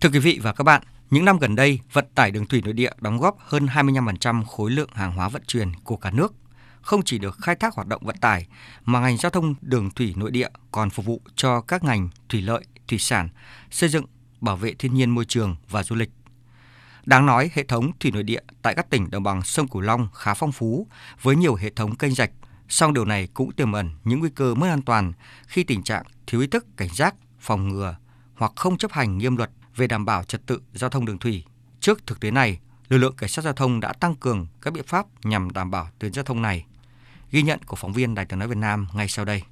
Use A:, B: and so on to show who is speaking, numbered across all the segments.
A: Thưa quý vị và các bạn, những năm gần đây, vận tải đường thủy nội địa đóng góp hơn 25% khối lượng hàng hóa vận chuyển của cả nước. Không chỉ được khai thác hoạt động vận tải, mà ngành giao thông đường thủy nội địa còn phục vụ cho các ngành thủy lợi, thủy sản, xây dựng, bảo vệ thiên nhiên môi trường và du lịch. Đáng nói, hệ thống thủy nội địa tại các tỉnh đồng bằng sông Cửu Long khá phong phú với nhiều hệ thống kênh rạch, song điều này cũng tiềm ẩn những nguy cơ mất an toàn khi tình trạng thiếu ý thức cảnh giác, phòng ngừa hoặc không chấp hành nghiêm luật về đảm bảo trật tự giao thông đường thủy. Trước thực tế này, lực lượng cảnh sát giao thông đã tăng cường các biện pháp nhằm đảm bảo tuyến giao thông này. Ghi nhận của phóng viên Đài tiếng nói Việt Nam ngay sau đây.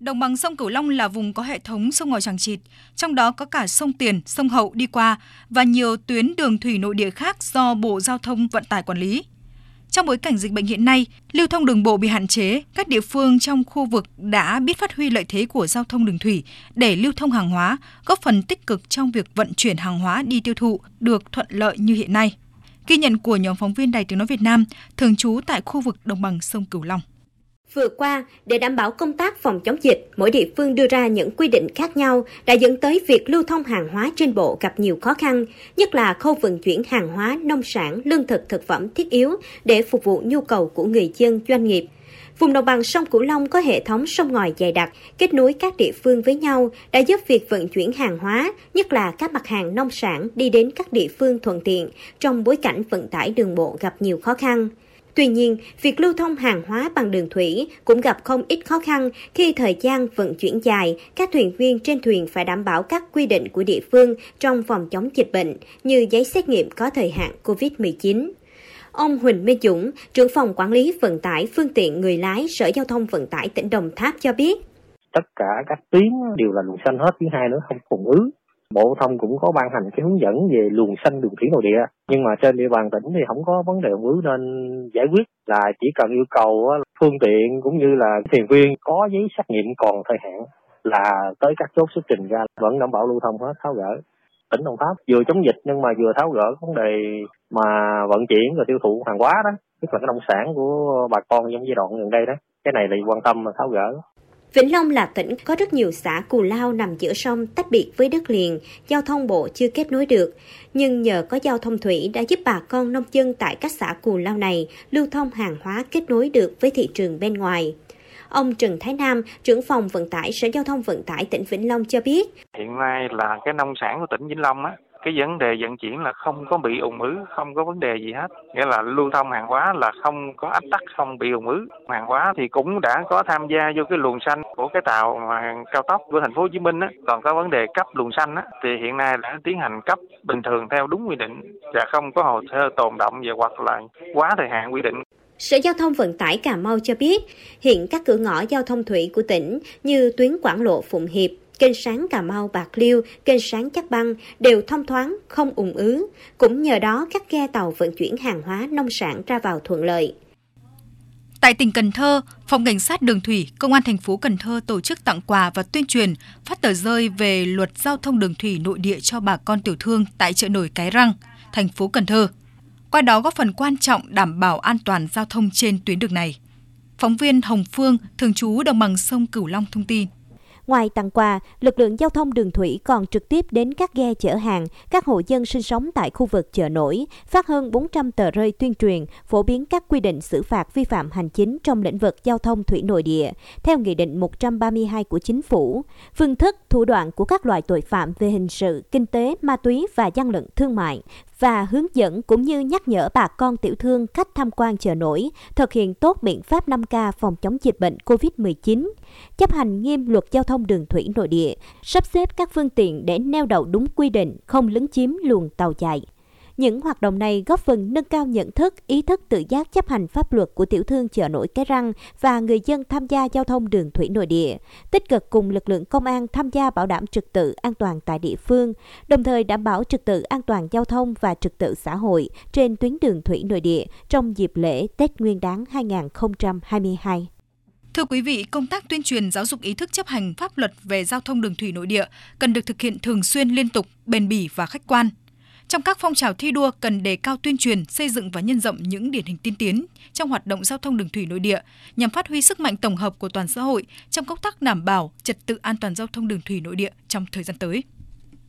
B: Đồng bằng sông Cửu Long là vùng có hệ thống sông ngòi chẳng chịt, trong đó có cả sông Tiền, sông Hậu đi qua và nhiều tuyến đường thủy nội địa khác do Bộ Giao thông Vận tải quản lý. Trong bối cảnh dịch bệnh hiện nay, lưu thông đường bộ bị hạn chế, các địa phương trong khu vực đã biết phát huy lợi thế của giao thông đường thủy để lưu thông hàng hóa, góp phần tích cực trong việc vận chuyển hàng hóa đi tiêu thụ được thuận lợi như hiện nay. Ghi nhận của nhóm phóng viên Đài Tiếng Nói Việt Nam, thường trú tại khu vực đồng bằng sông Cửu Long.
C: Vừa qua, để đảm bảo công tác phòng chống dịch, mỗi địa phương đưa ra những quy định khác nhau đã dẫn tới việc lưu thông hàng hóa trên bộ gặp nhiều khó khăn, nhất là khâu vận chuyển hàng hóa, nông sản, lương thực, thực phẩm thiết yếu để phục vụ nhu cầu của người dân, doanh nghiệp. Vùng đồng bằng sông Cửu Long có hệ thống sông ngòi dày đặc, kết nối các địa phương với nhau đã giúp việc vận chuyển hàng hóa, nhất là các mặt hàng nông sản đi đến các địa phương thuận tiện trong bối cảnh vận tải đường bộ gặp nhiều khó khăn. Tuy nhiên, việc lưu thông hàng hóa bằng đường thủy cũng gặp không ít khó khăn khi thời gian vận chuyển dài, các thuyền viên trên thuyền phải đảm bảo các quy định của địa phương trong phòng chống dịch bệnh như giấy xét nghiệm có thời hạn COVID-19. Ông Huỳnh Minh Dũng, trưởng phòng quản lý vận tải phương tiện người lái Sở Giao thông Vận tải tỉnh Đồng Tháp cho biết.
D: Tất cả các tuyến đều là luồng xanh hết, thứ hai nữa không phụng ứ. Bộ thông cũng có ban hành cái hướng dẫn về luồng xanh đường thủy nội địa, nhưng mà trên địa bàn tỉnh thì không có vấn đề vướng nên giải quyết. Là chỉ cần yêu cầu phương tiện cũng như là thuyền viên có giấy xét nghiệm còn thời hạn là tới các chốt xuất trình ra, vẫn đảm bảo lưu thông hết, tháo gỡ. Tỉnh Đồng Tháp vừa chống dịch nhưng mà vừa tháo gỡ vấn đề mà vận chuyển và tiêu thụ hàng hóa đó tức là cái nông sản của bà con trong giai đoạn gần đây đó. Cái này thì quan tâm mà tháo gỡ.
C: Vĩnh Long là tỉnh có rất nhiều xã cù lao nằm giữa sông tách biệt với đất liền, giao thông bộ chưa kết nối được. Nhưng nhờ có giao thông thủy đã giúp bà con nông dân tại các xã cù lao này lưu thông hàng hóa kết nối được với thị trường bên ngoài. Ông Trần Thái Nam, trưởng phòng vận tải Sở Giao thông Vận tải tỉnh Vĩnh Long cho biết.
E: Hiện nay là cái nông sản của tỉnh Vĩnh Long á, cái vấn đề vận chuyển là không có bị ủng ứ không có vấn đề gì hết. Nghĩa là lưu thông hàng hóa là không có ách tắc không bị ủng ứ. Hàng hóa thì cũng đã có tham gia vô cái luồng xanh của cái tàu mà cao tốc của thành phố Hồ Chí Minh á. Còn có vấn đề cấp luồng xanh á thì hiện nay đã tiến hành cấp bình thường theo đúng quy định và không có hồ sơ tồn động và hoặc là quá thời hạn quy định.
C: Sở Giao thông Vận tải Cà Mau cho biết, hiện các cửa ngõ giao thông thủy của tỉnh như tuyến Quảng Lộ Phụng Hiệp, kênh sáng Cà Mau Bạc Liêu, kênh sáng Chắc Băng đều thông thoáng, không ủng ứ. Cũng nhờ đó các ghe tàu vận chuyển hàng hóa nông sản ra vào thuận lợi.
B: Tại tỉnh Cần Thơ, Phòng Cảnh sát Đường Thủy, Công an thành phố Cần Thơ tổ chức tặng quà và tuyên truyền, phát tờ rơi về luật giao thông đường thủy nội địa cho bà con tiểu thương tại chợ nổi Cái Răng, thành phố Cần Thơ. Qua đó góp phần quan trọng đảm bảo an toàn giao thông trên tuyến đường này. Phóng viên Hồng Phương, thường trú đồng bằng sông Cửu Long thông tin.
C: Ngoài tặng quà, lực lượng giao thông đường thủy còn trực tiếp đến các ghe chở hàng, các hộ dân sinh sống tại khu vực chợ nổi, phát hơn 400 tờ rơi tuyên truyền, phổ biến các quy định xử phạt vi phạm hành chính trong lĩnh vực giao thông thủy nội địa, theo Nghị định 132 của Chính phủ, phương thức, thủ đoạn của các loại tội phạm về hình sự, kinh tế, ma túy và gian lận thương mại, và hướng dẫn cũng như nhắc nhở bà con tiểu thương khách tham quan chợ nổi thực hiện tốt biện pháp 5K phòng chống dịch bệnh COVID-19, chấp hành nghiêm luật giao thông đường thủy nội địa, sắp xếp các phương tiện để neo đậu đúng quy định, không lấn chiếm luồng tàu chạy. Những hoạt động này góp phần nâng cao nhận thức, ý thức tự giác chấp hành pháp luật của tiểu thương chợ nổi Cái Răng và người dân tham gia giao thông đường thủy nội địa, tích cực cùng lực lượng công an tham gia bảo đảm trật tự an toàn tại địa phương, đồng thời đảm bảo trật tự an toàn giao thông và trật tự xã hội trên tuyến đường thủy nội địa trong dịp lễ Tết Nguyên đán 2022.
B: Thưa quý vị, công tác tuyên truyền giáo dục ý thức chấp hành pháp luật về giao thông đường thủy nội địa cần được thực hiện thường xuyên liên tục, bền bỉ và khách quan. Trong các phong trào thi đua cần đề cao tuyên truyền, xây dựng và nhân rộng những điển hình tiên tiến trong hoạt động giao thông đường thủy nội địa nhằm phát huy sức mạnh tổng hợp của toàn xã hội trong công tác đảm bảo trật tự an toàn giao thông đường thủy nội địa trong thời gian tới.